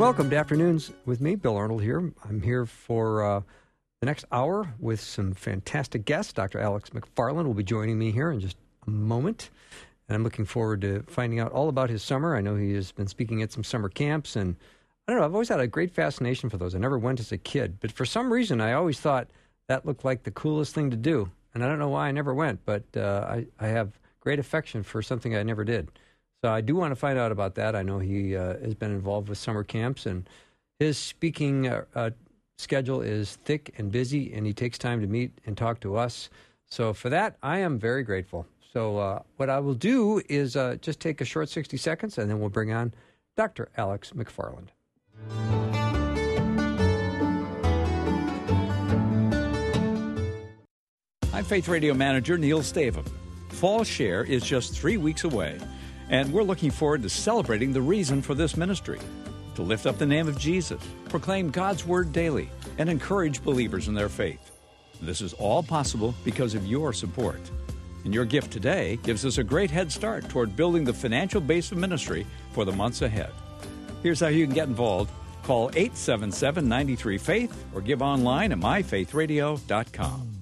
Welcome to Afternoons with me, Bill Arnold here. I'm here for uh, the next hour with some fantastic guests. Dr. Alex McFarland will be joining me here in just a moment. And I'm looking forward to finding out all about his summer. I know he has been speaking at some summer camps. And I don't know, I've always had a great fascination for those. I never went as a kid. But for some reason, I always thought that looked like the coolest thing to do. And I don't know why I never went, but uh, I, I have great affection for something I never did. So I do want to find out about that. I know he uh, has been involved with summer camps, and his speaking uh, uh, schedule is thick and busy, and he takes time to meet and talk to us. So for that, I am very grateful. So uh, what I will do is uh, just take a short 60 seconds, and then we'll bring on Dr. Alex McFarland. I'm Faith Radio Manager Neil Stavem. Fall Share is just three weeks away. And we're looking forward to celebrating the reason for this ministry to lift up the name of Jesus, proclaim God's word daily, and encourage believers in their faith. This is all possible because of your support. And your gift today gives us a great head start toward building the financial base of ministry for the months ahead. Here's how you can get involved. Call 877 93 Faith or give online at myfaithradio.com.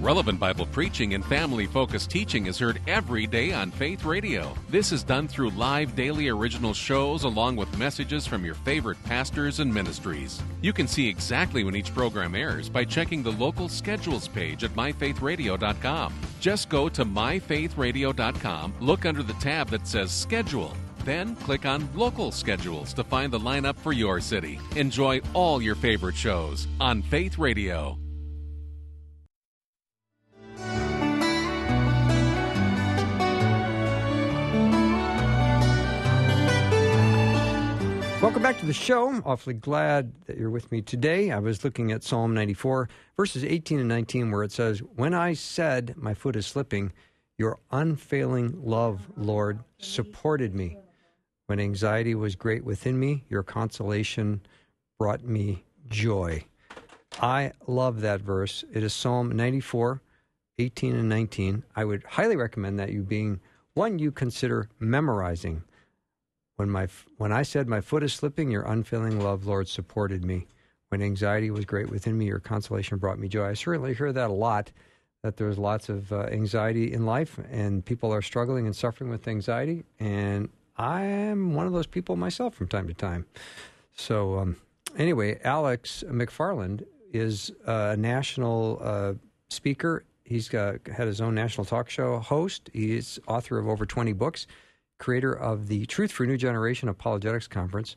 Relevant Bible preaching and family focused teaching is heard every day on Faith Radio. This is done through live daily original shows along with messages from your favorite pastors and ministries. You can see exactly when each program airs by checking the local schedules page at myfaithradio.com. Just go to myfaithradio.com, look under the tab that says Schedule. Then click on Local Schedules to find the lineup for your city. Enjoy all your favorite shows on Faith Radio. Welcome back to the show. Awfully glad that you're with me today. I was looking at Psalm 94, verses 18 and 19, where it says, When I said my foot is slipping, your unfailing love, Lord, supported me. When anxiety was great within me, your consolation brought me joy. I love that verse. It is Psalm 94, 18 and 19. I would highly recommend that you being one you consider memorizing. When, my, when I said, My foot is slipping, your unfailing love, Lord, supported me. When anxiety was great within me, your consolation brought me joy. I certainly hear that a lot, that there's lots of uh, anxiety in life, and people are struggling and suffering with anxiety. And I am one of those people myself from time to time. So, um, anyway, Alex McFarland is a national uh, speaker. He's uh, had his own national talk show host. He's author of over 20 books creator of the Truth for New Generation Apologetics Conference.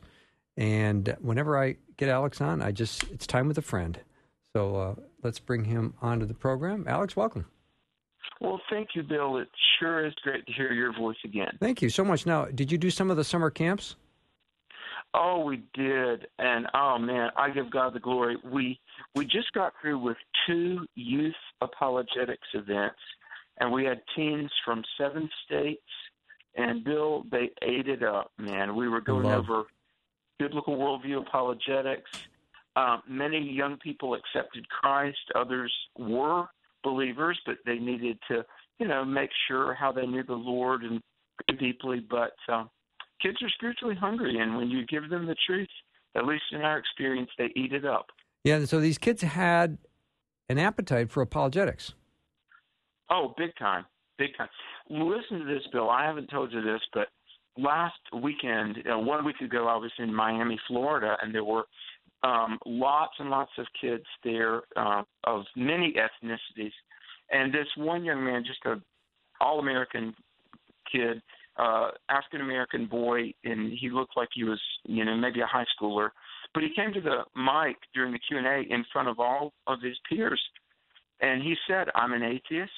And whenever I get Alex on, I just, it's time with a friend. So uh, let's bring him onto the program. Alex, welcome. Well, thank you, Bill. It sure is great to hear your voice again. Thank you so much. Now, did you do some of the summer camps? Oh, we did, and oh man, I give God the glory. We we just got through with two youth apologetics events, and we had teens from seven states and Bill, they ate it up, man. We were going Love. over biblical worldview apologetics. Um, many young people accepted Christ. Others were believers, but they needed to, you know, make sure how they knew the Lord and deeply. But um, kids are spiritually hungry, and when you give them the truth, at least in our experience, they eat it up. Yeah, and so these kids had an appetite for apologetics. Oh, big time, big time. Listen to this, Bill. I haven't told you this, but last weekend, uh, one week ago, I was in Miami, Florida, and there were um, lots and lots of kids there uh, of many ethnicities, and this one young man, just a all-American kid, uh, African American boy, and he looked like he was, you know, maybe a high schooler. But he came to the mic during the Q and A in front of all of his peers, and he said, "I'm an atheist.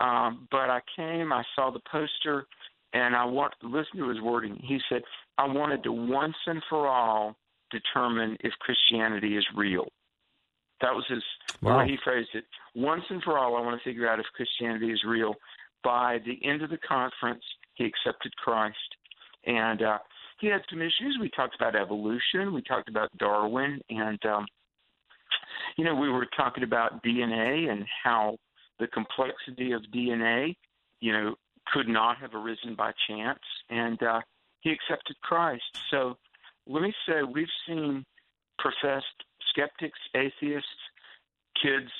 Um, but I came, I saw the poster, and I want to listen to his wording. He said, I wanted to once and for all determine if Christianity is real. That was his wow. way he phrased it. Once and for all, I want to figure out if Christianity is real. By the end of the conference, he accepted Christ, and uh, he had some issues. We talked about evolution. We talked about Darwin, and um, you know, we were talking about DNA and how the complexity of DNA, you know, could not have arisen by chance, and uh, he accepted Christ. So let me say, we've seen professed skeptics, atheists, kids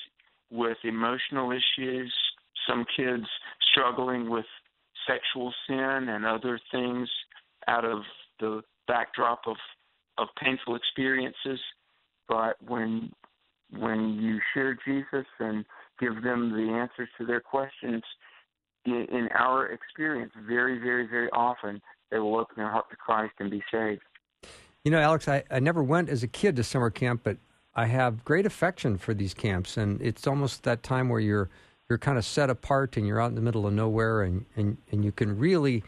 with emotional issues, some kids struggling with sexual sin and other things out of the backdrop of of painful experiences. But when when you share Jesus and give them the answers to their questions, in, in our experience, very, very, very often they will open their heart to Christ and be saved. You know, Alex, I, I never went as a kid to summer camp, but I have great affection for these camps, and it's almost that time where you're you're kind of set apart and you're out in the middle of nowhere, and and, and you can really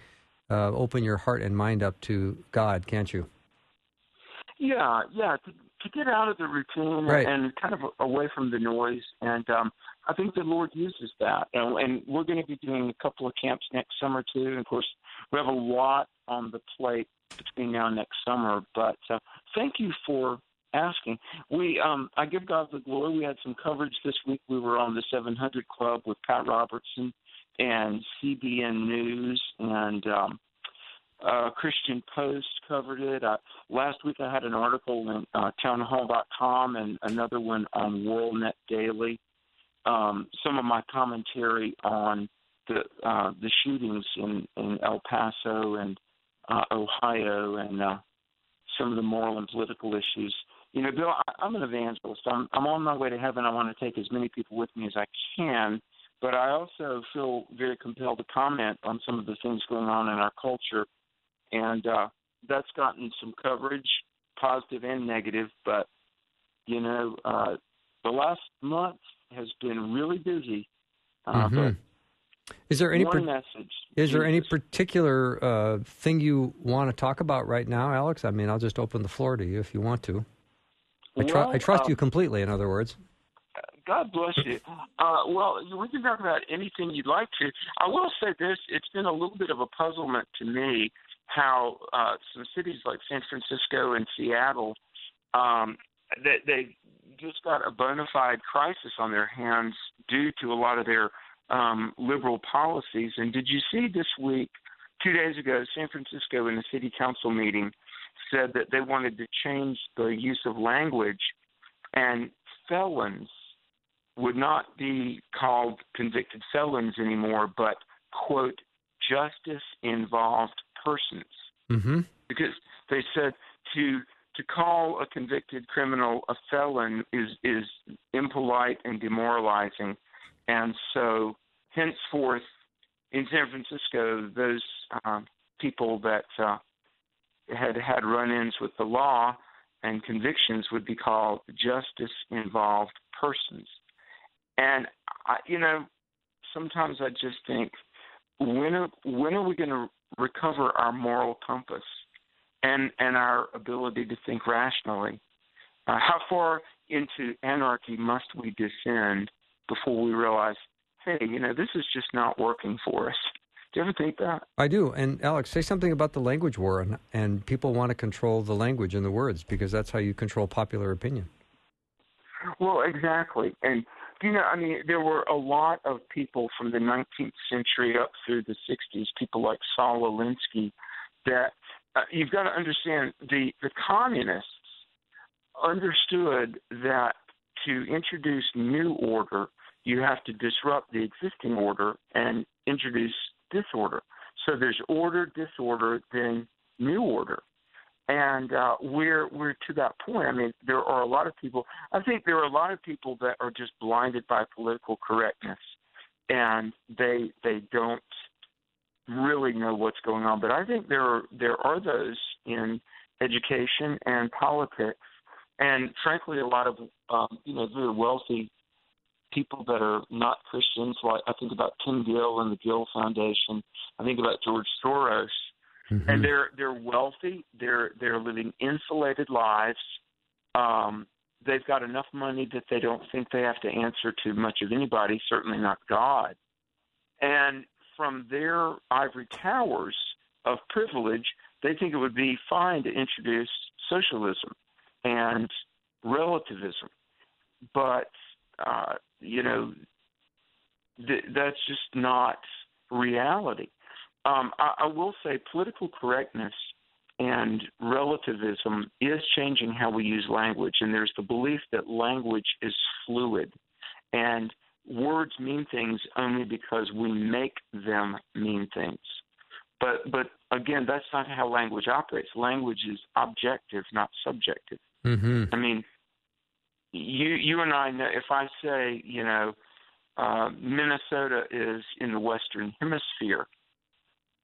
uh, open your heart and mind up to God, can't you? Yeah, yeah. To, get out of the routine right. and kind of away from the noise, and um, I think the Lord uses that. And, and we're going to be doing a couple of camps next summer too. And of course, we have a lot on the plate between now and next summer. But uh, thank you for asking. We, um, I give God the glory. We had some coverage this week. We were on the 700 Club with Pat Robertson and CBN News and um, uh, Christian Post covered it. Uh, last week I had an article in uh, townhall.com and another one on WorldNet Daily. Um, some of my commentary on the uh, the shootings in, in El Paso and uh, Ohio and uh, some of the moral and political issues. You know, Bill, I, I'm an evangelist. I'm, I'm on my way to heaven. I want to take as many people with me as I can, but I also feel very compelled to comment on some of the things going on in our culture, and uh, that's gotten some coverage, positive and negative. But you know, uh, the last month has been really busy. Uh, mm-hmm. Is there any message? Is there any particular uh, thing you want to talk about right now, Alex? I mean, I'll just open the floor to you if you want to. I, tr- well, I trust uh, you completely. In other words. God bless you. Uh, well, we can talk about anything you'd like to. I will say this: it's been a little bit of a puzzlement to me how uh, some cities like San Francisco and Seattle um, they, they just got a bona fide crisis on their hands due to a lot of their um, liberal policies. And did you see this week, two days ago, San Francisco in a city council meeting said that they wanted to change the use of language and felons would not be called convicted felons anymore, but, quote, justice involved persons. Mm-hmm. Because they said to to call a convicted criminal a felon is is impolite and demoralizing, and so henceforth in San Francisco, those uh, people that uh, had had run-ins with the law and convictions would be called justice-involved persons. And I, you know, sometimes I just think, when are, when are we going to recover our moral compass? and and our ability to think rationally. Uh, how far into anarchy must we descend before we realize, hey, you know, this is just not working for us? Do you ever think that? I do. And Alex, say something about the language war, and, and people want to control the language and the words because that's how you control popular opinion. Well, exactly. And you know, I mean, there were a lot of people from the 19th century up through the 60s, people like Saul Alinsky, that uh, you've got to understand the the communists understood that to introduce new order, you have to disrupt the existing order and introduce disorder. So there's order, disorder, then new order. And uh, we're we're to that point. I mean, there are a lot of people. I think there are a lot of people that are just blinded by political correctness, and they they don't really know what's going on. But I think there are there are those in education and politics, and frankly, a lot of um, you know very wealthy people that are not Christians. Like I think about Tim Gill and the Gill Foundation. I think about George Soros. Mm-hmm. and they're they're wealthy. They're they're living insulated lives. Um, they've got enough money that they don't think they have to answer to much of anybody, certainly not God. And from their ivory towers of privilege, they think it would be fine to introduce socialism and relativism. But, uh, you know, th- that's just not reality. Um, I, I will say political correctness and relativism is changing how we use language, and there's the belief that language is fluid. And words mean things only because we make them mean things. But but again, that's not how language operates. Language is objective, not subjective. Mm-hmm. I mean, you you and I know if I say you know uh, Minnesota is in the Western Hemisphere,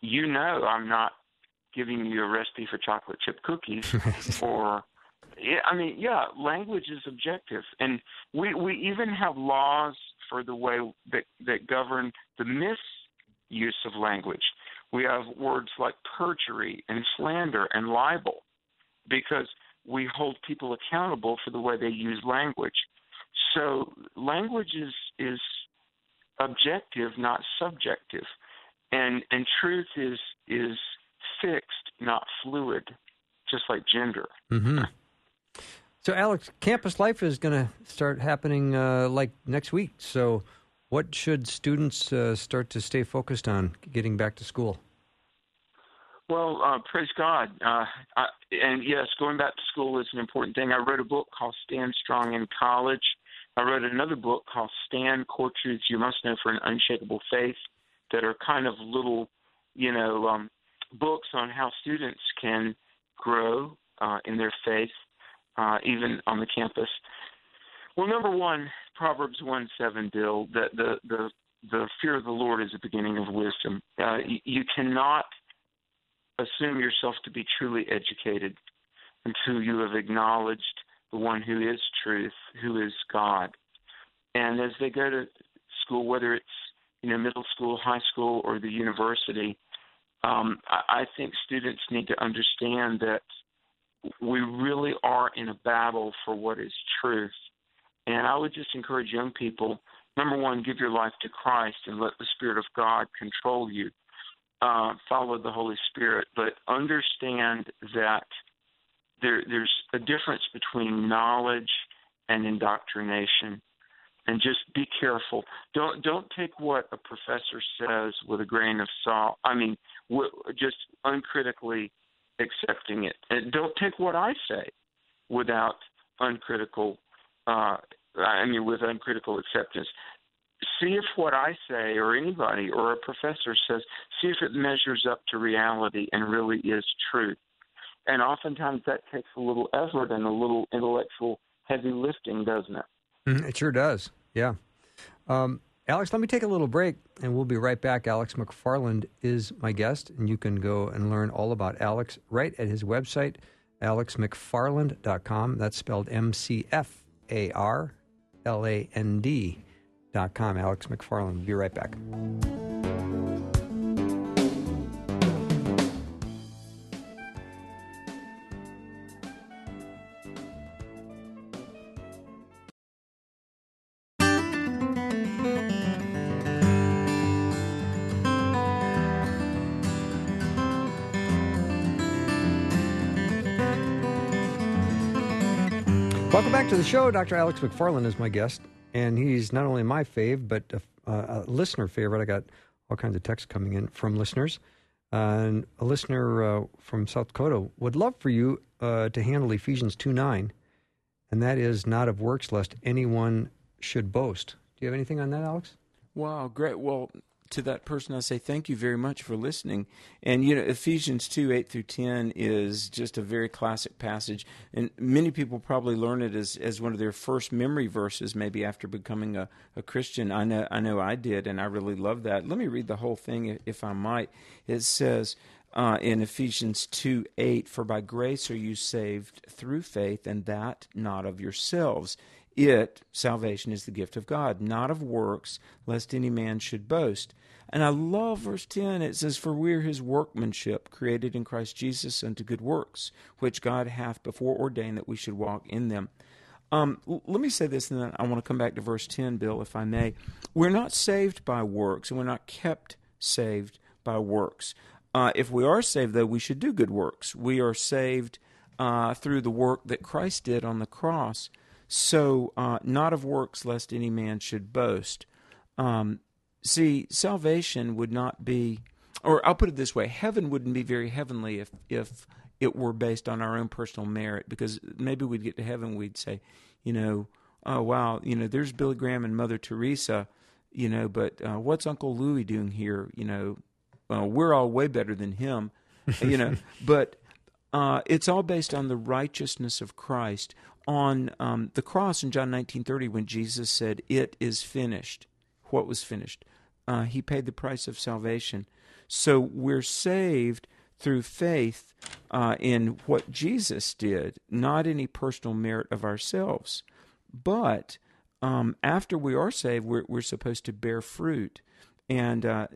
you know I'm not giving you a recipe for chocolate chip cookies or yeah, I mean, yeah, language is objective, and we we even have laws for the way that that govern the misuse of language. We have words like perjury and slander and libel because we hold people accountable for the way they use language. So language is is objective, not subjective, and and truth is is fixed, not fluid, just like gender. Mm-hmm. So, Alex, campus life is going to start happening uh, like next week. So, what should students uh, start to stay focused on getting back to school? Well, uh, praise God. Uh, I, and yes, going back to school is an important thing. I wrote a book called Stand Strong in College. I wrote another book called Stand Core Truths You Must Know for an Unshakable Faith that are kind of little, you know, um, books on how students can grow uh, in their faith, uh, even on the campus. Well, number one, Proverbs one seven, Bill, that the the the fear of the Lord is the beginning of wisdom. Uh, you, you cannot assume yourself to be truly educated until you have acknowledged the one who is truth, who is God. And as they go to school, whether it's you know middle school, high school, or the university, um, I, I think students need to understand that we really are in a battle for what is truth. And I would just encourage young people number one, give your life to Christ and let the Spirit of God control you. Uh, follow the Holy Spirit, but understand that there, there's a difference between knowledge and indoctrination and just be careful. Don't don't take what a professor says with a grain of salt. I mean, w- just uncritically accepting it, and don't take what I say without uncritical. Uh, I mean, with uncritical acceptance. See if what I say, or anybody, or a professor says, see if it measures up to reality and really is truth. And oftentimes that takes a little effort and a little intellectual heavy lifting, doesn't it? Mm, it sure does. Yeah. Um, Alex, let me take a little break and we'll be right back. Alex McFarland is my guest, and you can go and learn all about Alex right at his website, alexmcfarland.com. That's spelled M C F A R L A N D.com. Alex McFarland. Be right back. Welcome back to the show. Dr. Alex McFarland is my guest, and he's not only my fave, but a, a listener favorite. I got all kinds of texts coming in from listeners. Uh, and a listener uh, from South Dakota would love for you uh, to handle Ephesians 2 9, and that is not of works, lest anyone should boast. Do you have anything on that, Alex? Wow, great. Well, to that person, I say thank you very much for listening. And you know, Ephesians two eight through ten is just a very classic passage, and many people probably learn it as as one of their first memory verses, maybe after becoming a, a Christian. I know I know I did, and I really love that. Let me read the whole thing, if I might. It says. Uh, in Ephesians 2 8, for by grace are you saved through faith, and that not of yourselves. It, salvation, is the gift of God, not of works, lest any man should boast. And I love verse 10. It says, For we are his workmanship, created in Christ Jesus unto good works, which God hath before ordained that we should walk in them. Um, let me say this, and then I want to come back to verse 10, Bill, if I may. We're not saved by works, and we're not kept saved by works. Uh, if we are saved, though, we should do good works. We are saved uh, through the work that Christ did on the cross. So, uh, not of works, lest any man should boast. Um, see, salvation would not be, or I'll put it this way: heaven wouldn't be very heavenly if if it were based on our own personal merit. Because maybe we'd get to heaven, we'd say, you know, oh wow, you know, there's Billy Graham and Mother Teresa, you know, but uh, what's Uncle Louis doing here? You know, we're all way better than him, you know, but. Uh, it's all based on the righteousness of Christ on um, the cross in John 19:30 when Jesus said, "It is finished." What was finished? Uh, he paid the price of salvation. So we're saved through faith uh, in what Jesus did, not any personal merit of ourselves. But um, after we are saved, we're, we're supposed to bear fruit. And, uh,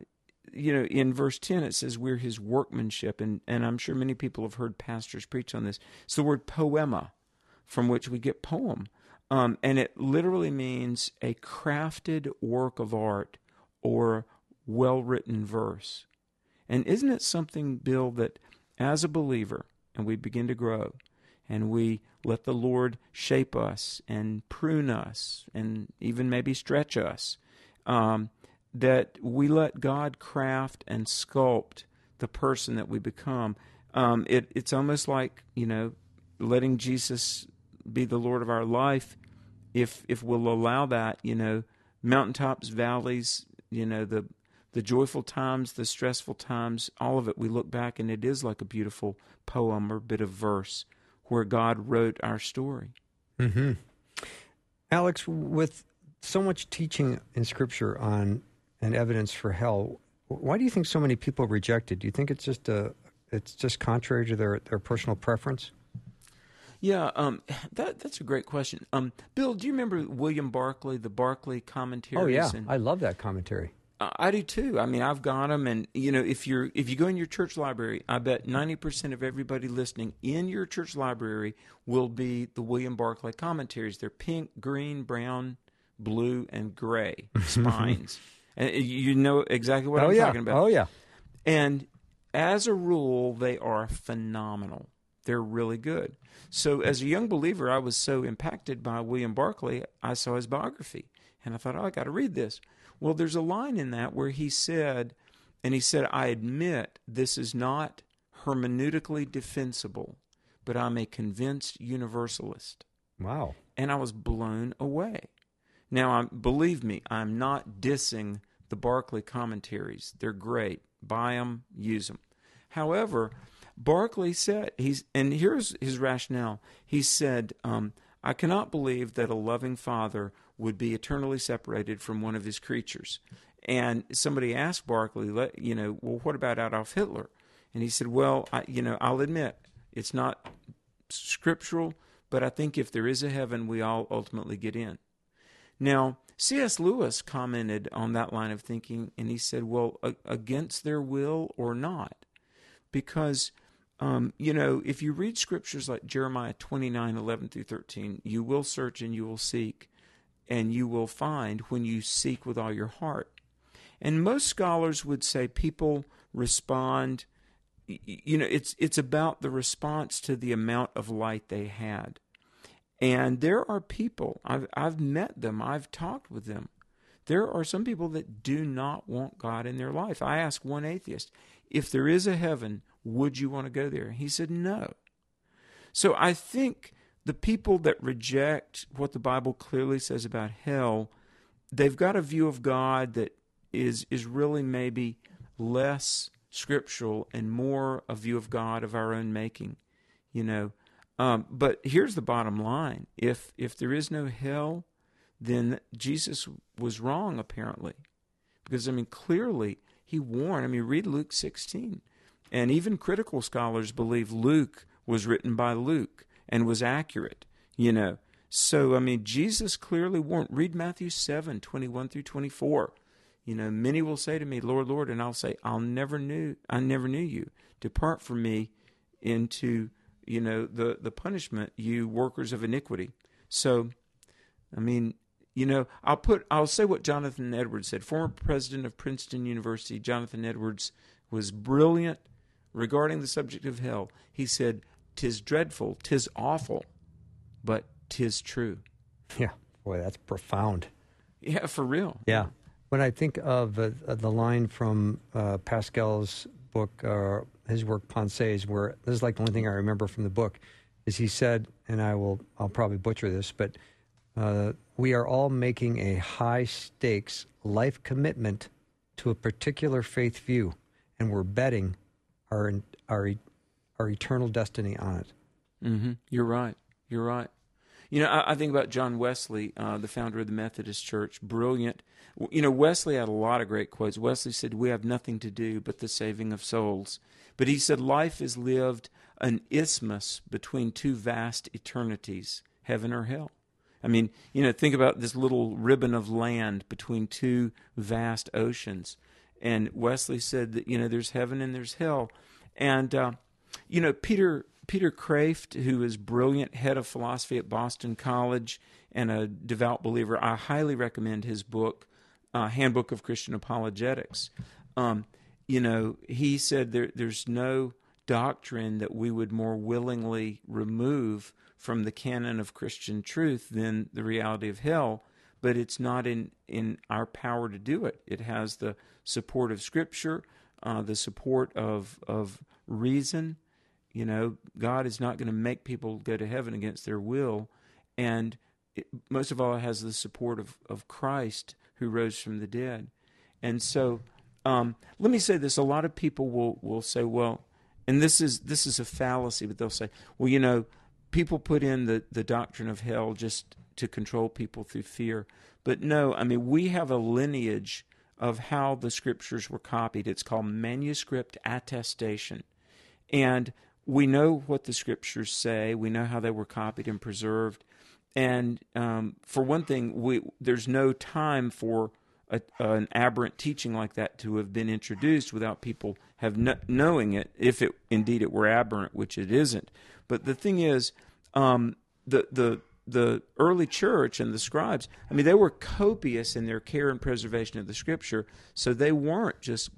you know, in verse 10, it says we're his workmanship. And, and I'm sure many people have heard pastors preach on this. It's the word poiema, from which we get poem. Um, and it literally means a crafted work of art or well written verse. And isn't it something, Bill, that as a believer, and we begin to grow, and we let the Lord shape us and prune us and even maybe stretch us, um, that we let God craft and sculpt the person that we become. Um, it, it's almost like, you know, letting Jesus be the Lord of our life. If if we'll allow that, you know, mountaintops, valleys, you know, the the joyful times, the stressful times, all of it, we look back and it is like a beautiful poem or bit of verse where God wrote our story. Mm-hmm. Alex, with so much teaching in Scripture on and evidence for hell, why do you think so many people reject it? Do you think it's just a it's just contrary to their, their personal preference? Yeah, um, that that's a great question. Um, Bill, do you remember William Barclay, the Barclay commentaries? Oh yeah, and, I love that commentary. Uh, I do too. I mean, I've got them, and you know, if you're if you go in your church library, I bet ninety percent of everybody listening in your church library will be the William Barclay commentaries. They're pink, green, brown, blue, and gray spines, and uh, you know exactly what oh, I'm yeah. talking about. Oh yeah, and as a rule, they are phenomenal. They're really good. So, as a young believer, I was so impacted by William Barclay, I saw his biography, and I thought, oh, I got to read this. Well, there's a line in that where he said, and he said, I admit this is not hermeneutically defensible, but I'm a convinced universalist. wow. And I was blown away. Now, I'm, believe me, I'm not dissing the Barclay commentaries. They're great. Buy them, use them. However, Barclay said, he's, and here's his rationale. He said, um, I cannot believe that a loving father would be eternally separated from one of his creatures. And somebody asked Barclay, you know, well, what about Adolf Hitler? And he said, well, I, you know, I'll admit it's not scriptural, but I think if there is a heaven, we all ultimately get in. Now, C.S. Lewis commented on that line of thinking, and he said, well, a- against their will or not? Because um, you know, if you read scriptures like Jeremiah 29 11 through 13, you will search and you will seek, and you will find when you seek with all your heart. And most scholars would say people respond, you know, it's, it's about the response to the amount of light they had. And there are people, I've, I've met them, I've talked with them. There are some people that do not want God in their life. I asked one atheist, if there is a heaven, would you want to go there? He said, No. So I think the people that reject what the Bible clearly says about hell, they've got a view of God that is is really maybe less scriptural and more a view of God of our own making, you know. Um, but here's the bottom line: if if there is no hell, then Jesus was wrong apparently, because I mean clearly he warned. I mean, read Luke 16. And even critical scholars believe Luke was written by Luke and was accurate, you know. So, I mean, Jesus clearly warned. Read Matthew 7 21 through 24. You know, many will say to me, Lord, Lord, and I'll say, I'll never knew, I never knew you. Depart from me into, you know, the, the punishment, you workers of iniquity. So, I mean, you know, I'll put, I'll say what Jonathan Edwards said. Former president of Princeton University, Jonathan Edwards, was brilliant regarding the subject of hell. He said, "Tis dreadful, tis awful, but tis true." Yeah, boy, that's profound. Yeah, for real. Yeah. When I think of uh, the line from uh, Pascal's book, uh, his work Pensées, where this is like the only thing I remember from the book, is he said, and I will, I'll probably butcher this, but uh, we are all making a high stakes life commitment to a particular faith view, and we're betting our our our eternal destiny on it. Mm-hmm. You're right. You're right. You know, I, I think about John Wesley, uh, the founder of the Methodist Church. Brilliant. You know, Wesley had a lot of great quotes. Wesley said, "We have nothing to do but the saving of souls." But he said, "Life is lived an isthmus between two vast eternities, heaven or hell." I mean, you know, think about this little ribbon of land between two vast oceans. And Wesley said that you know there's heaven and there's hell, and uh, you know Peter Peter Kreeft, who is brilliant head of philosophy at Boston College and a devout believer, I highly recommend his book, uh, Handbook of Christian Apologetics. Um, you know, he said there, there's no doctrine that we would more willingly remove from the canon of Christian truth than the reality of hell, but it's not in, in our power to do it. It has the support of Scripture, uh, the support of of reason. You know, God is not going to make people go to heaven against their will, and it, most of all, it has the support of of Christ who rose from the dead. And so, um, let me say this: a lot of people will will say, well, and this is this is a fallacy, but they'll say, well, you know, people put in the the doctrine of hell just to control people through fear. But no, I mean, we have a lineage of how the scriptures were copied. It's called manuscript attestation. And we know what the scriptures say, we know how they were copied and preserved. And um, for one thing, we, there's no time for a, an aberrant teaching like that to have been introduced without people have no, knowing it, if it indeed it were aberrant, which it isn't. But the thing is, um, the the the early church and the scribes, I mean, they were copious in their care and preservation of the scripture, so they weren't just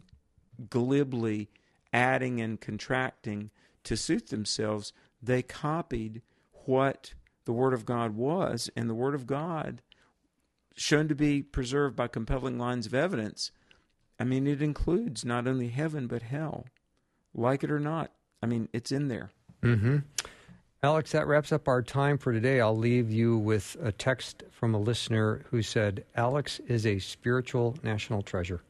glibly adding and contracting to suit themselves. They copied what the Word of God was, and the Word of God, shown to be preserved by compelling lines of evidence, I mean, it includes not only heaven but hell. Like it or not, I mean, it's in there. Mm-hmm. Alex, that wraps up our time for today. I'll leave you with a text from a listener who said, Alex is a spiritual national treasure.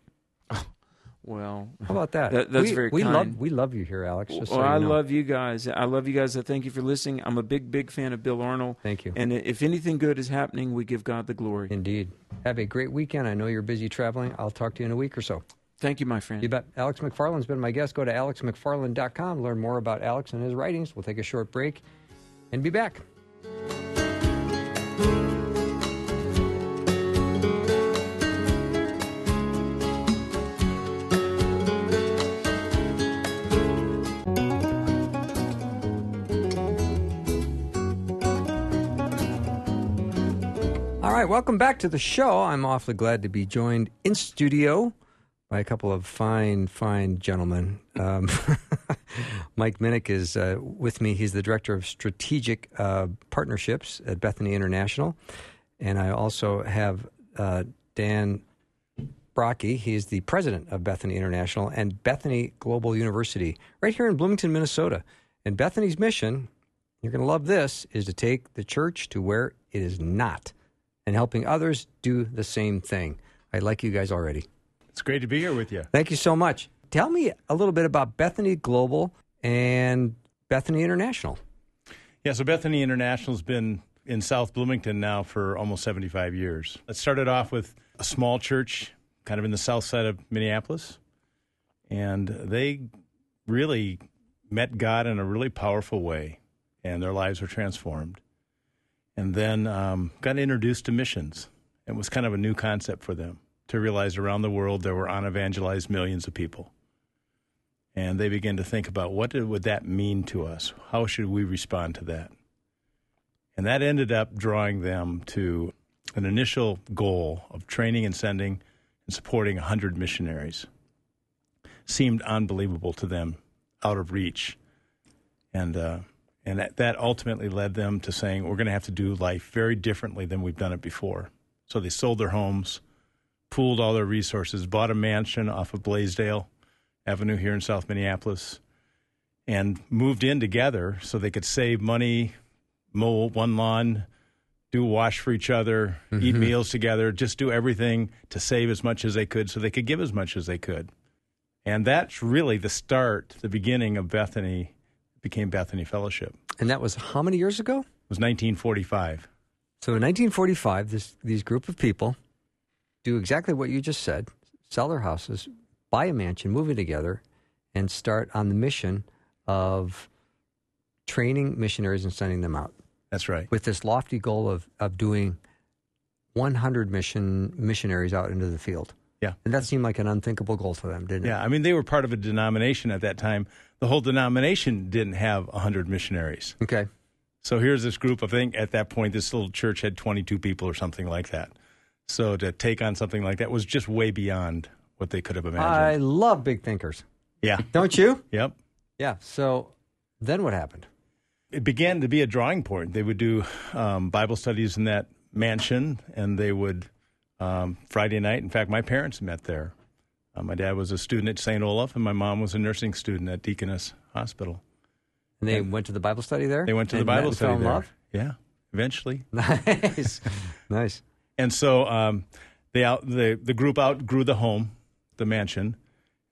Well, how about that? that that's we, very we kind. love we love you here, Alex. well, so I know. love you guys. I love you guys. I thank you for listening. I'm a big, big fan of Bill Arnold. Thank you. And if anything good is happening, we give God the glory. Indeed. Have a great weekend. I know you're busy traveling. I'll talk to you in a week or so. Thank you, my friend. You bet. Alex McFarland's been my guest. Go to alexmcfarland.com. Learn more about Alex and his writings. We'll take a short break and be back. Right, welcome back to the show. I'm awfully glad to be joined in studio by a couple of fine, fine gentlemen. Um, Mike Minnick is uh, with me. He's the director of strategic uh, partnerships at Bethany International, and I also have uh, Dan Brokke. He's the president of Bethany International and Bethany Global University, right here in Bloomington, Minnesota. And Bethany's mission, you're going to love this, is to take the church to where it is not, and helping others do the same thing. I like you guys already. It's great to be here with you. Thank you so much. Tell me a little bit about Bethany Global and Bethany International. Yeah, so Bethany International has been in South Bloomington now for almost 75 years. It started off with a small church kind of in the south side of Minneapolis, and they really met God in a really powerful way, and their lives were transformed. And then um, got introduced to missions. It was kind of a new concept for them to realize around the world there were unevangelized millions of people. And they began to think about what did, would that mean to us? How should we respond to that? And that ended up drawing them to an initial goal of training and sending and supporting 100 missionaries. Seemed unbelievable to them, out of reach. And, uh, and that, that ultimately led them to saying, we're going to have to do life very differently than we've done it before. So they sold their homes, pooled all their resources, bought a mansion off of Blaisdell Avenue here in South Minneapolis, and moved in together so they could save money, mow one lawn, do wash for each other, mm-hmm. eat meals together, just do everything to save as much as they could so they could give as much as they could. And that's really the start, the beginning of Bethany became Bethany Fellowship. And that was how many years ago? It was 1945. So in 1945, this these group of people do exactly what you just said: sell their houses, buy a mansion, move in together, and start on the mission of training missionaries and sending them out. That's right. With this lofty goal of, of doing 100 mission missionaries out into the field. Yeah. And that seemed like an unthinkable goal for them, didn't it? Yeah. I mean, they were part of a denomination at that time. The whole denomination didn't have 100 missionaries. Okay. So here's this group. I think at that point, this little church had 22 people or something like that. So to take on something like that was just way beyond what they could have imagined. I love big thinkers. Yeah. Don't you? Yep. Yeah. So then what happened? It began to be a drawing point. They would do um, Bible studies in that mansion, and they would um, Friday night. In fact, my parents met there. Uh, my dad was a student at St. Olaf, and my mom was a nursing student at Deaconess Hospital. And they and went to the Bible study there. They went to the Bible study there. Love? Yeah, eventually. Nice, nice. And so um, they out the the group outgrew the home the mansion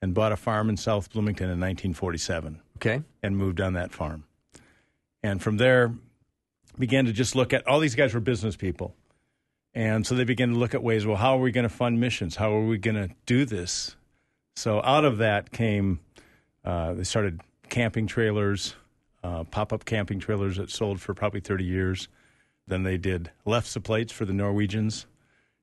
and bought a farm in South Bloomington in 1947. Okay. And moved on that farm. And from there, began to just look at all these guys were business people. And so they began to look at ways, well, how are we going to fund missions? How are we going to do this? So out of that came, uh, they started camping trailers, uh, pop up camping trailers that sold for probably 30 years. Then they did lefse plates for the Norwegians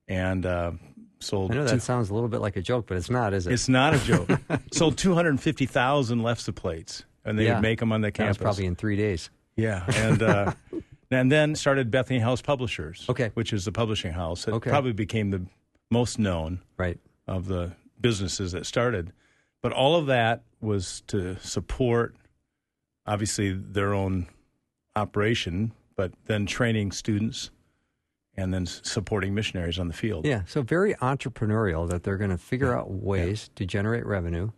and uh, sold. I know that two, sounds a little bit like a joke, but it's not, is it? It's not a joke. sold 250,000 lefse plates, and they yeah, would make them on the campus. probably in three days. Yeah, and uh, and then started Bethany House Publishers. Okay, which is the publishing house. It okay. probably became the most known right of the businesses that started. But all of that was to support, obviously, their own operation, but then training students and then supporting missionaries on the field. Yeah, so very entrepreneurial that they're going to figure yeah. out ways yeah. to generate revenue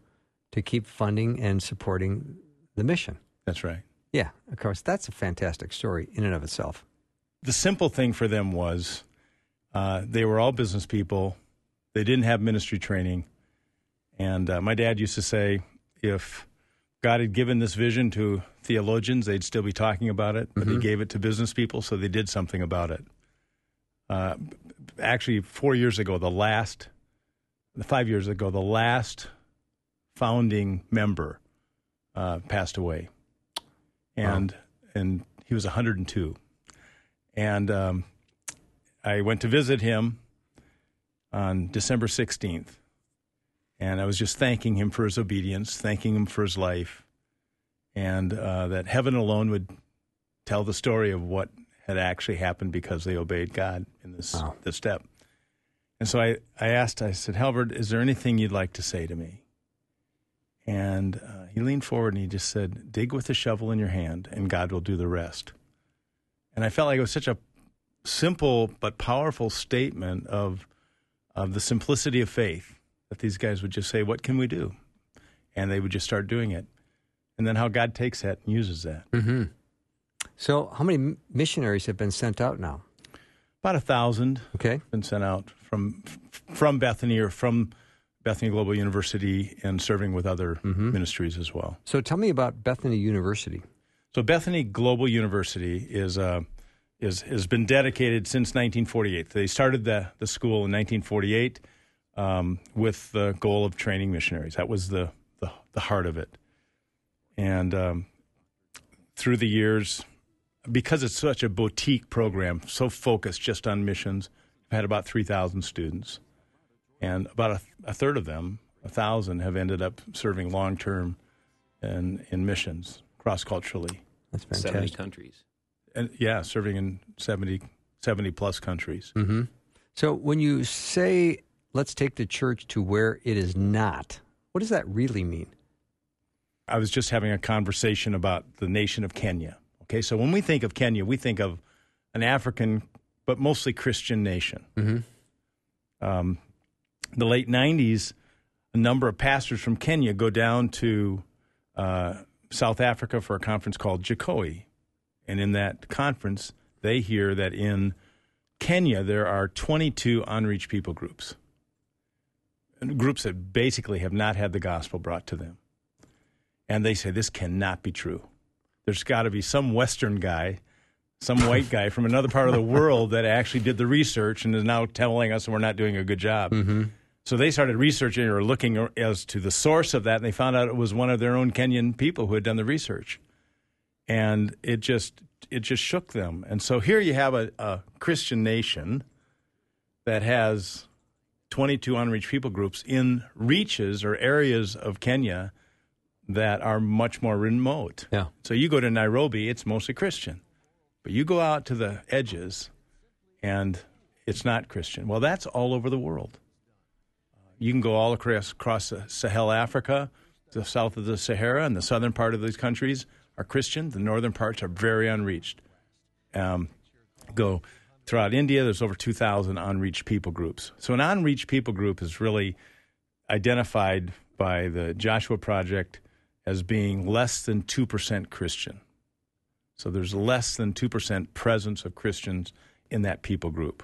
to keep funding and supporting the mission. That's right. Yeah, of course. That's a fantastic story in and of itself. The simple thing for them was uh, they were all business people, they didn't have ministry training. And uh, my dad used to say if God had given this vision to theologians, they'd still be talking about it, but mm-hmm. He gave it to business people, so they did something about it uh, actually four years ago, the last, five years ago, the last founding member uh, passed away, and wow. and he was 102, and um, I went to visit him on December 16th, and I was just thanking him for his obedience, thanking him for his life, and uh, that heaven alone would tell the story of what had actually happened because they obeyed God in this wow. this step. And so I, I asked, I said, Halbert, is there anything you'd like to say to me? And uh, he leaned forward and he just said, Dig with the shovel in your hand, and God will do the rest. And I felt like it was such a simple but powerful statement of, of the simplicity of faith that these guys would just say, What can we do? And they would just start doing it. And then how God takes that and uses that. Mm-hmm. So, how many missionaries have been sent out now? About a thousand. Okay, been sent out from from Bethany or from Bethany Global University and serving with other mm-hmm. ministries as well. So, tell me about Bethany University. So, Bethany Global University is uh, is has been dedicated since 1948. They started the the school in 1948 um, with the goal of training missionaries. That was the the, the heart of it. And um, through the years, because it's such a boutique program, so focused just on missions, I've had about 3,000 students. And about a, a third of them, a thousand, have ended up serving long term in, in missions cross culturally. That's 70 fantastic. countries. And yeah, serving in 70, 70 plus countries. hmm So when you say, let's take the church to where it is not, what does that really mean? I was just having a conversation about the nation of Kenya. Okay, so when we think of Kenya, we think of an African, but mostly Christian nation. Mm-hmm. Um, the late 90s, a number of pastors from Kenya go down to uh, South Africa for a conference called GCOWE. And in that conference, they hear that in Kenya, there are 22 unreached people groups, groups that basically have not had the gospel brought to them. And they say, this cannot be true. There's got to be some Western guy, some white guy from another part of the world that actually did the research and is now telling us we're not doing a good job. Mm-hmm. So they started researching or looking as to the source of that, and they found out it was one of their own Kenyan people who had done the research, and it just it just shook them. And so here you have a, a Christian nation that has 22 unreached people groups in reaches or areas of Kenya that are much more remote. Yeah. So you go to Nairobi, it's mostly Christian, but you go out to the edges, and it's not Christian. Well, that's all over the world. You can go all across, across Sahel Africa, the south of the Sahara, and the southern part of these countries are Christian. The northern parts are very unreached. Um, go throughout India, there's over 2,000 unreached people groups. So an unreached people group is really identified by the Joshua Project as being less than 2% Christian. So there's less than 2% presence of Christians in that people group.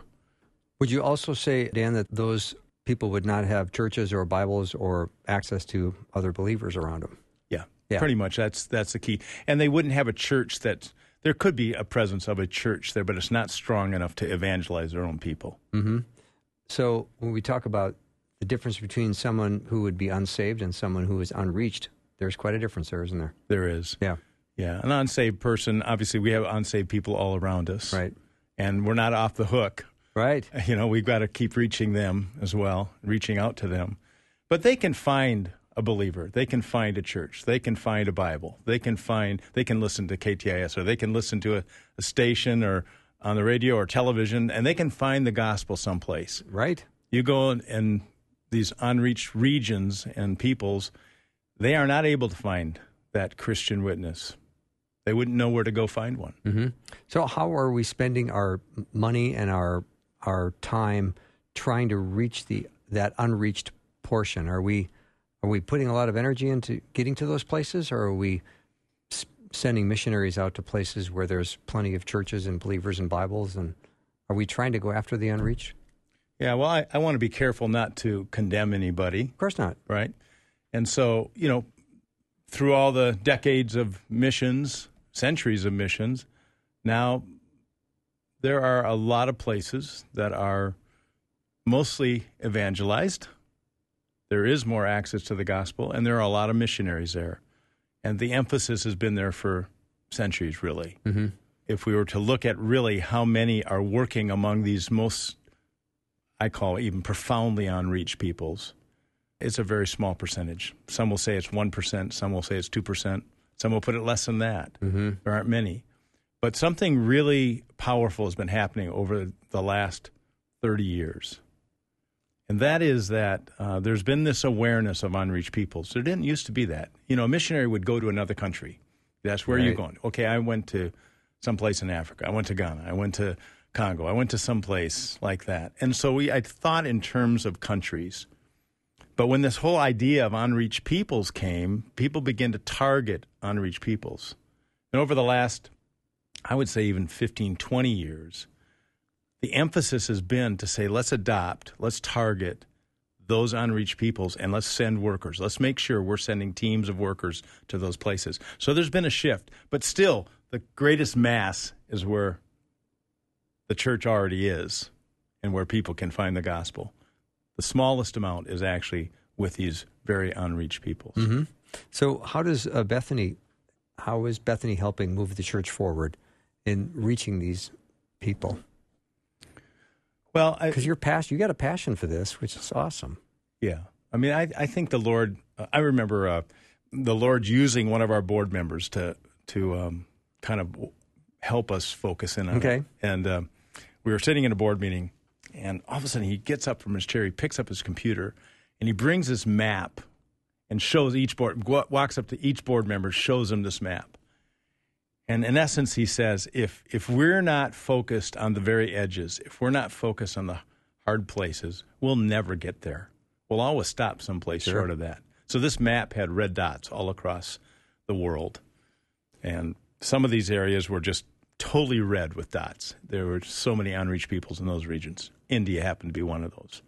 Would you also say, Dan, that those people would not have churches or Bibles or access to other believers around them? Yeah, Yeah. pretty much. That's that's the key. And they wouldn't have a church that there could be a presence of a church there, but it's not strong enough to evangelize their own people. Mm-hmm. So when we talk about the difference between someone who would be unsaved and someone who is unreached, there's quite a difference there, isn't there? There is, Yeah. yeah, an unsaved person. Obviously, we have unsaved people all around us, Right. And we're not off the hook. Right. You know, we've got to keep reaching them as well, reaching out to them. But they can find a believer. They can find a church. They can find a Bible. They can find. They can listen to KTIS or they can listen to a, a station or on the radio or television, and they can find the gospel someplace. Right. You go in, in these unreached regions and peoples, they are not able to find that Christian witness. They wouldn't know where to go find one. Mm-hmm. So how are we spending our money and our our time trying to reach the that unreached portion? Are we are we putting a lot of energy into getting to those places, or are we s- sending missionaries out to places where there's plenty of churches and believers and Bibles? And are we trying to go after the unreached? Yeah, well, I, I want to be careful not to condemn anybody. Of course not. right? And so, you know, through all the decades of missions, centuries of missions, now there are a lot of places that are mostly evangelized. There is more access to the gospel, and there are a lot of missionaries there. And the emphasis has been there for centuries, really. Mm-hmm. If we were to look at really how many are working among these most, I call even profoundly unreached peoples, it's a very small percentage. Some will say it's 1%, some will say it's 2%, some will put it less than that. Mm-hmm. There aren't many. But something really powerful has been happening over the last 30 years. And that is that uh, there's been this awareness of unreached peoples. There didn't used to be that. You know, a missionary would go to another country. That's where you're going. Okay, I went to someplace in Africa. I went to Ghana. I went to Congo. I went to someplace like that. And so we, I thought in terms of countries. But when this whole idea of unreached peoples came, people began to target unreached peoples. And over the last, I would say even 15, 20 years, the emphasis has been to say, let's adopt, let's target those unreached peoples and let's send workers. Let's make sure we're sending teams of workers to those places. So there's been a shift, but still, the greatest mass is where the church already is and where people can find the gospel. The smallest amount is actually with these very unreached peoples. Mm-hmm. So how does uh, Bethany, how is Bethany helping move the church forward in reaching these people? Well, because you're passion, you got a passion for this, which is awesome. Yeah, I mean, I I think the Lord. Uh, I remember uh, the Lord using one of our board members to to um, kind of help us focus in on okay. it. And uh, we were sitting in a board meeting, and all of a sudden he gets up from his chair, he picks up his computer, and he brings this map and shows each board, walks up to each board member, shows them this map. And in essence, he says, if if we're not focused on the very edges, if we're not focused on the hard places, we'll never get there. We'll always stop someplace sure. short of that. So this map had red dots all across the world, and some of these areas were just totally red with dots. There were so many unreached peoples in those regions. India happened to be one of those.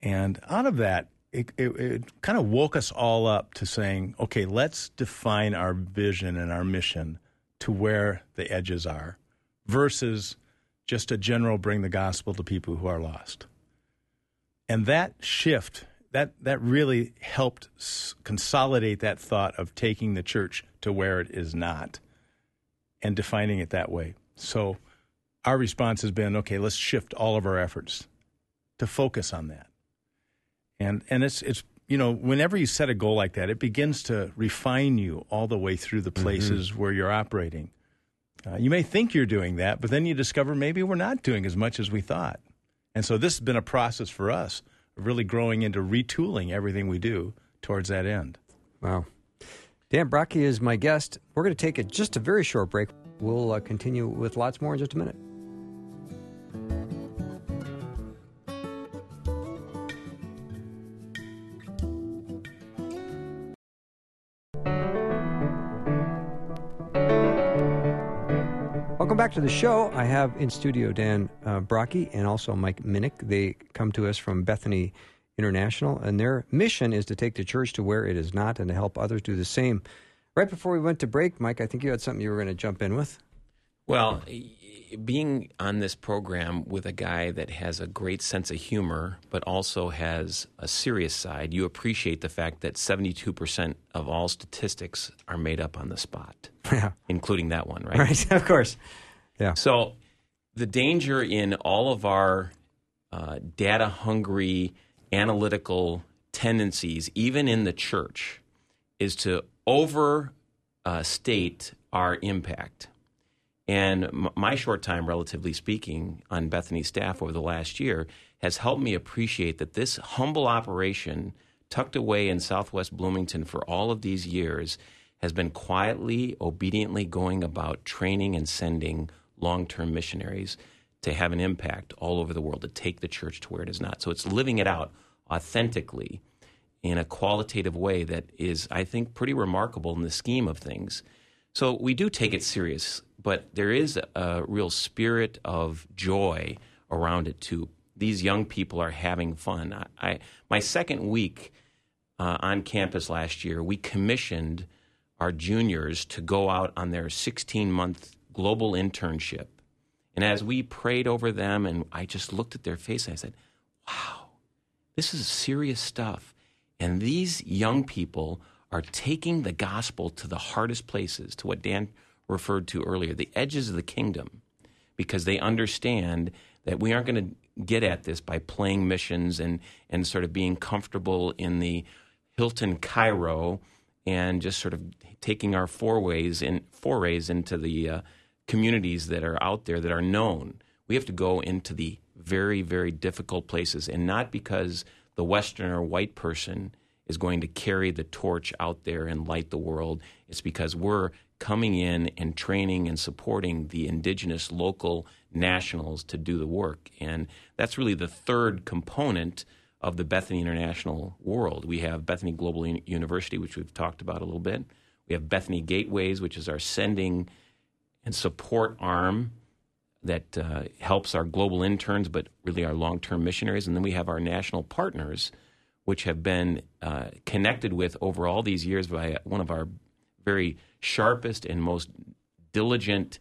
And out of that, it, it, it, kind of woke us all up to saying, okay, let's define our vision and our mission to where the edges are versus just a general bring the gospel to people who are lost. And that shift, that, that really helped s- consolidate that thought of taking the church to where it is not and defining it that way. So our response has been, okay, let's shift all of our efforts to focus on that and and it's it's you know whenever you set a goal like that, it begins to refine you all the way through the places mm-hmm. where you're operating. Uh, you may think you're doing that, but then you discover maybe we're not doing as much as we thought. And so this has been a process for us of really growing into retooling everything we do towards that end. Wow. Dan Brokke is my guest. We're going to take a, just a very short break. We'll uh, continue with lots more in just a minute. Back to the show. I have in studio Dan uh, Brokke and also Mike Minnick. They come to us from Bethany International, and their mission is to take the church to where it is not and to help others do the same. Right before we went to break, Mike, I think you had something you were going to jump in with. Well, being on this program with a guy that has a great sense of humor, but also has a serious side, you appreciate the fact that 72% of all statistics are made up on the spot, yeah. including that one, right? Right, of course. Yeah. So the danger in all of our uh, data hungry analytical tendencies, even in the church, is to overstate uh, our impact. And m- my short time, relatively speaking, on Bethany's staff over the last year has helped me appreciate that this humble operation, tucked away in southwest Bloomington for all of these years, has been quietly, obediently going about training and sending long term missionaries to have an impact all over the world, to take the church to where it is not. So it's living it out authentically in a qualitative way that is, I think, pretty remarkable in the scheme of things. So we do take it serious, but there is a real spirit of joy around it too. These young people are having fun. I, I my second week uh, on campus last year, we commissioned our juniors to go out on their 16 month global internship. And as we prayed over them, and I just looked at their face, I said, wow, this is serious stuff. And these young people are taking the gospel to the hardest places, to what Dan referred to earlier, the edges of the kingdom, because they understand that we aren't going to get at this by playing missions and, and sort of being comfortable in the Hilton Cairo and just sort of taking our forays in forays into the uh, communities that are out there that are known. We have to go into the very, very difficult places, and not because the Western or white person is going to carry the torch out there and light the world. It's because we're coming in and training and supporting the indigenous local nationals to do the work. And that's really the third component of the Bethany International world. We have Bethany Global University, which we've talked about a little bit. We have Bethany Gateways, which is our sending and support arm that uh, helps our global interns, but really our long term missionaries. And then we have our national partners, which have been uh, connected with over all these years by one of our very sharpest and most diligent,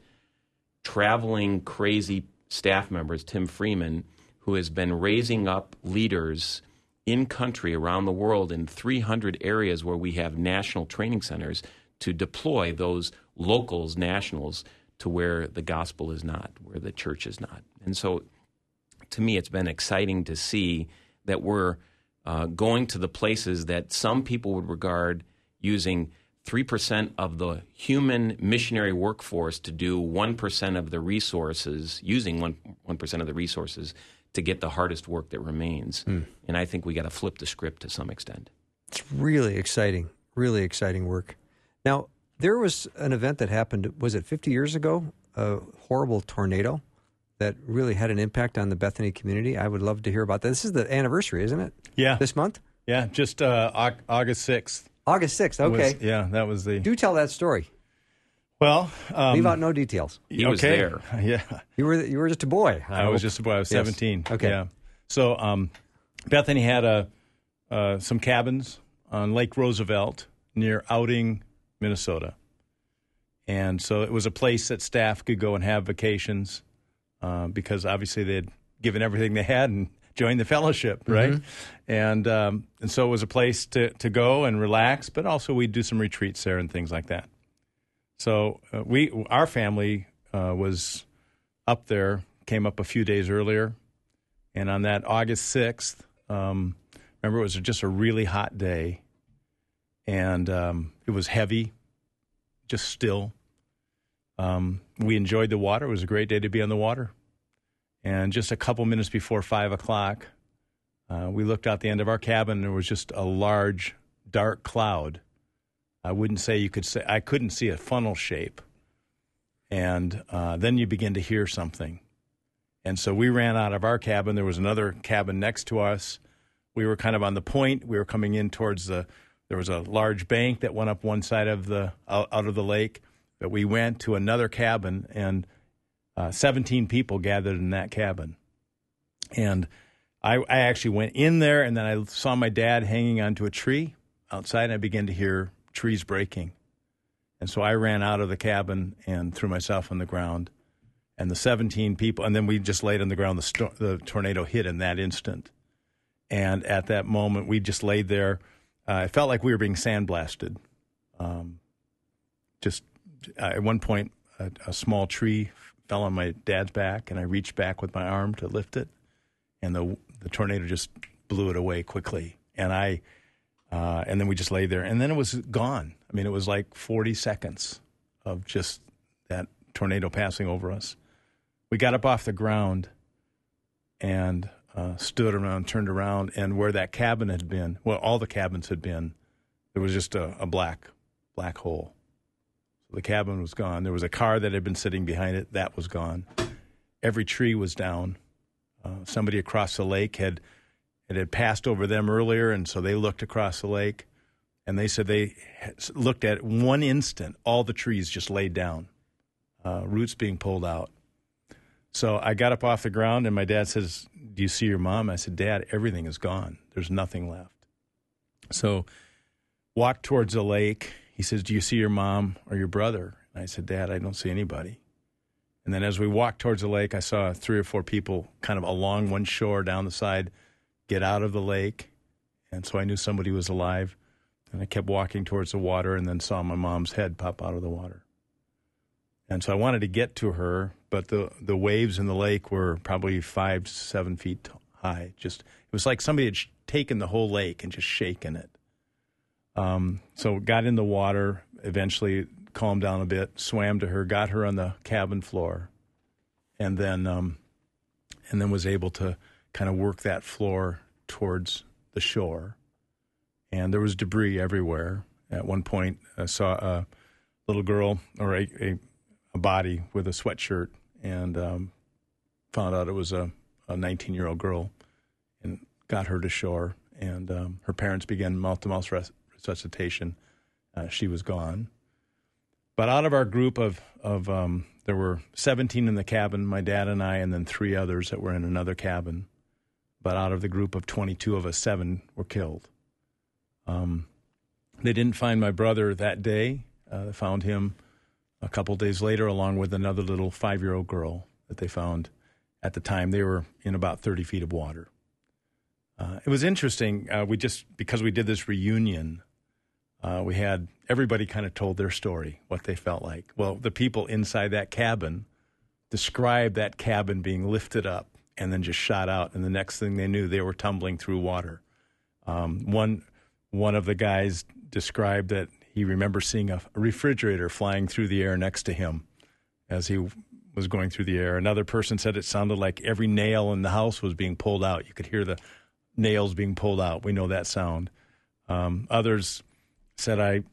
traveling, crazy staff members, Tim Freeman, who has been raising up leaders in country around the world in 300 areas where we have national training centers to deploy those locals, nationals, to where the gospel is not, where the church is not. And so, to me, it's been exciting to see that we're uh, going to the places that some people would regard using 3% of the human missionary workforce to do 1% of the resources, using 1, 1% of the resources to get the hardest work that remains. Hmm. And I think we got to flip the script to some extent. It's really exciting, really exciting work. Now, there was an event that happened, was it 50 years ago? A horrible tornado that really had an impact on the Bethany community. I would love to hear about that. This is the anniversary, isn't it? Yeah. This month? Yeah, just uh, August 6th. August 6th. Okay. was- yeah, that was the. Do tell that story. Well, um, Leave out no details. He was there. Yeah. You were you were just a boy. I, was just a boy. I was Yes. 17. Okay. Yeah. So um, Bethany had a uh, some cabins on Lake Roosevelt near Outing, Minnesota, and so it was a place that staff could go and have vacations uh, because obviously they'd given everything they had and joined the fellowship, right? And um, and so it was a place to to go and relax, but also we'd do some retreats there and things like that. So uh, we, our family uh, was up there, came up a few days earlier, and on that August sixth, um, remember it was just a really hot day, and um, it was heavy, just still. Um, we enjoyed the water. It was a great day to be on the water. And just a couple minutes before five o'clock, uh, we looked out the end of our cabin. And there was just a large, dark cloud. I wouldn't say you could say I couldn't see a funnel shape. And uh, then you begin to hear something. And so we ran out of our cabin. There was another cabin next to us. We were kind of on the point. We were coming in towards the. There was a large bank that went up one side of the out, of the lake. But we went to another cabin, and uh, 17 people gathered in that cabin. And I, I actually went in there, and then I saw my dad hanging onto a tree outside, and I began to hear trees breaking. And so I ran out of the cabin and threw myself on the ground. And the 17 people, and then we just laid on the ground. The, sto- the tornado hit in that instant. And at that moment, we just laid there. Uh, felt like we were being sandblasted. Um, just uh, at one point, a, a small tree fell on my dad's back, and I reached back with my arm to lift it, and the the tornado just blew it away quickly. And I, uh, and then we just lay there, and then it was gone. I mean, it was like 40 seconds of just that tornado passing over us. We got up off the ground and uh, stood around, turned around, and where that cabin had been, well, all the cabins had been, there was just a, a black, black hole. So the cabin was gone. There was a car that had been sitting behind it, that was gone. Every tree was down. Uh, somebody across the lake had it had passed over them earlier, and so they looked across the lake, and they said they looked at one instant, all the trees just laid down, uh, roots being pulled out. So I got up off the ground, and my dad says, "Do you see your mom?" I said, "Dad, everything is gone. There's nothing left." So walked towards the lake. He says, "Do you see your mom or your brother?" And I said, "Dad, I don't see anybody." And then as we walked towards the lake, I saw three or four people kind of along one shore down the side get out of the lake. And so I knew somebody was alive. And I kept walking towards the water and then saw my mom's head pop out of the water. And so I wanted to get to her, but the, the waves in the lake were probably five, seven feet high. Just it was like somebody had sh- taken the whole lake and just shaken it. Um, so got in the water, eventually calmed down a bit, swam to her, got her on the cabin floor, and then um, and then was able to kind of work that floor towards the shore. And there was debris everywhere. At one point, I saw a little girl or a, a, a body with a sweatshirt, and um, found out it was a 19 year old girl, and got her to shore. And um, her parents began mouth to mouth resuscitation. Uh, she was gone. But out of our group of of um, there were 17 in the cabin, my dad and I, and then three others that were in another cabin. But out of the group of 22 of us, seven were killed. Um, they didn't find my brother that day. Uh, they found him a couple days later, along with another little five year old girl that they found at the time. They were in about 30 feet of water. Uh, it was interesting. Uh, we just because we did this reunion uh, we had everybody kind of told their story, what they felt like. Well, the people inside that cabin described that cabin being lifted up and then just shot out, and the next thing they knew, they were tumbling through water. Um, one one of the guys described that he remembers seeing a refrigerator flying through the air next to him as he was going through the air. Another person said it sounded like every nail in the house was being pulled out. You could hear the nails being pulled out. We know that sound. Um, others said I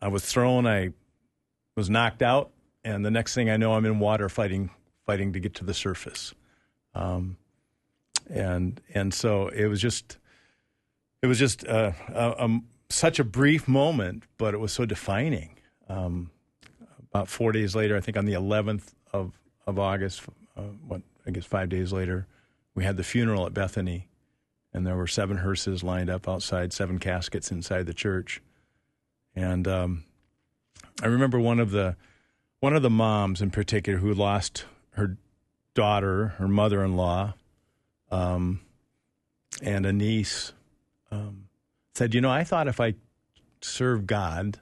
I was thrown, I was knocked out, and the next thing I know, I'm in water fighting fighting to get to the surface. Um, and and so it was just it was just uh, a, a, such a brief moment, but it was so defining. Um, about four days later, I think on the 11th of of August, uh, what I guess five days later, we had the funeral at Bethany, and there were seven hearses lined up outside, seven caskets inside the church, and um, I remember one of the one of the moms in particular who lost her daughter, her mother-in-law, um, and a niece, um, said, "You know, I thought if I served God,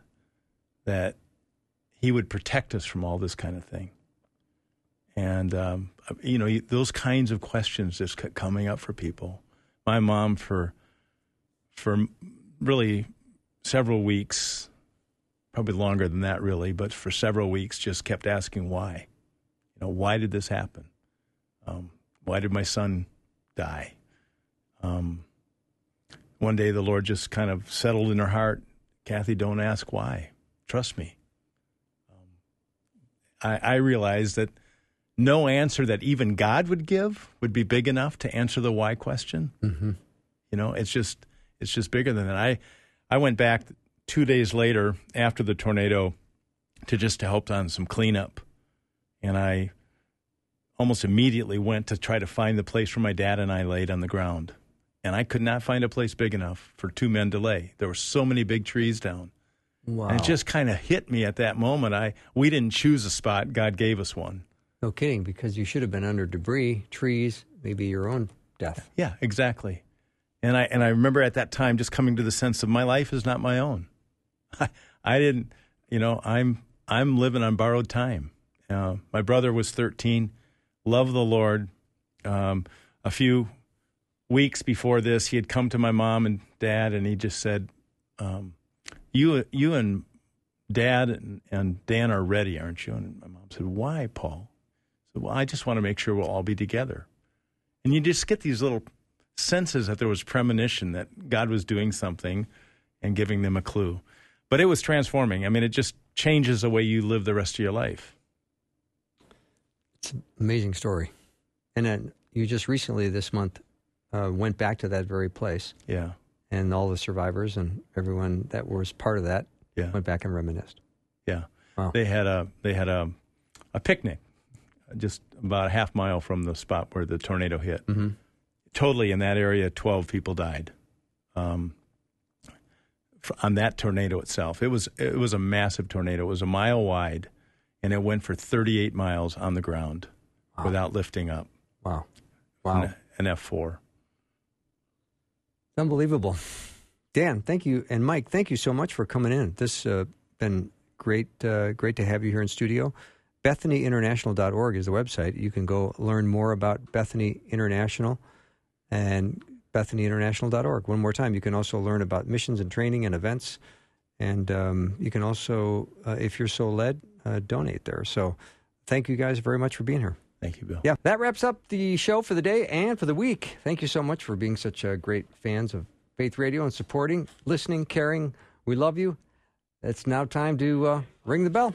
that He would protect us from all this kind of thing." And um, you know, those kinds of questions just kept coming up for people. My mom, for for really several weeks, probably longer than that, really, but for several weeks, just kept asking why. You know, why did this happen? Um, why did my son die? Um, one day, the Lord just kind of settled in her heart. Kathy, don't ask why. Trust me. Um, I, I realized that no answer that even God would give would be big enough to answer the why question. Mm-hmm. You know, it's just it's just bigger than that. I I went back two days later after the tornado to just to help on some cleanup, and I almost immediately went to try to find the place where my dad and I laid on the ground, and I could not find a place big enough for two men to lay. There were so many big trees down. Wow. And it just kind of hit me at that moment. I we didn't choose a spot; God gave us one. No kidding, because you should have been under debris, trees, maybe your own death. Yeah, exactly. And I and I remember at that time just coming to the sense of my life is not my own. I, I didn't, you know, I'm I'm living on borrowed time. Uh, my brother was 13, loved the Lord. Um, a few weeks before this, he had come to my mom and dad, and he just said, um, "You you and Dad and, and Dan are ready, aren't you?" And my mom said, "Why, Paul?" said, well, I just want to make sure we'll all be together. And you just get these little senses that there was premonition that God was doing something and giving them a clue. But it was transforming. I mean, it just changes the way you live the rest of your life. It's an amazing story. And then you just recently this month uh, went back to that very place. Yeah. And all the survivors and everyone that was part of that yeah. went back and reminisced. Yeah. Wow. They had a they had a a picnic just about a half mile from the spot where the tornado hit. Mm-hmm. Totally in that area, 12 people died um, on that tornado itself. It was, it was a massive tornado. It was a mile wide, and it went for 38 miles on the ground wow. without lifting up. Wow. Wow. An, an F4. Unbelievable. Dan, thank you. And Mike, thank you so much for coming in. This has uh, been great, uh, great to have you here in studio. BethanyInternational.org is the website. You can go learn more about Bethany International and BethanyInternational.org. One more time, you can also learn about missions and training and events. And um, you can also, uh, if you're so led, uh, donate there. So thank you guys very much for being here. Thank you, Bill. Yeah, that wraps up the show for the day and for the week. Thank you so much for being such uh, great fans of Faith Radio and supporting, listening, caring. We love you. It's now time to uh, ring the bell.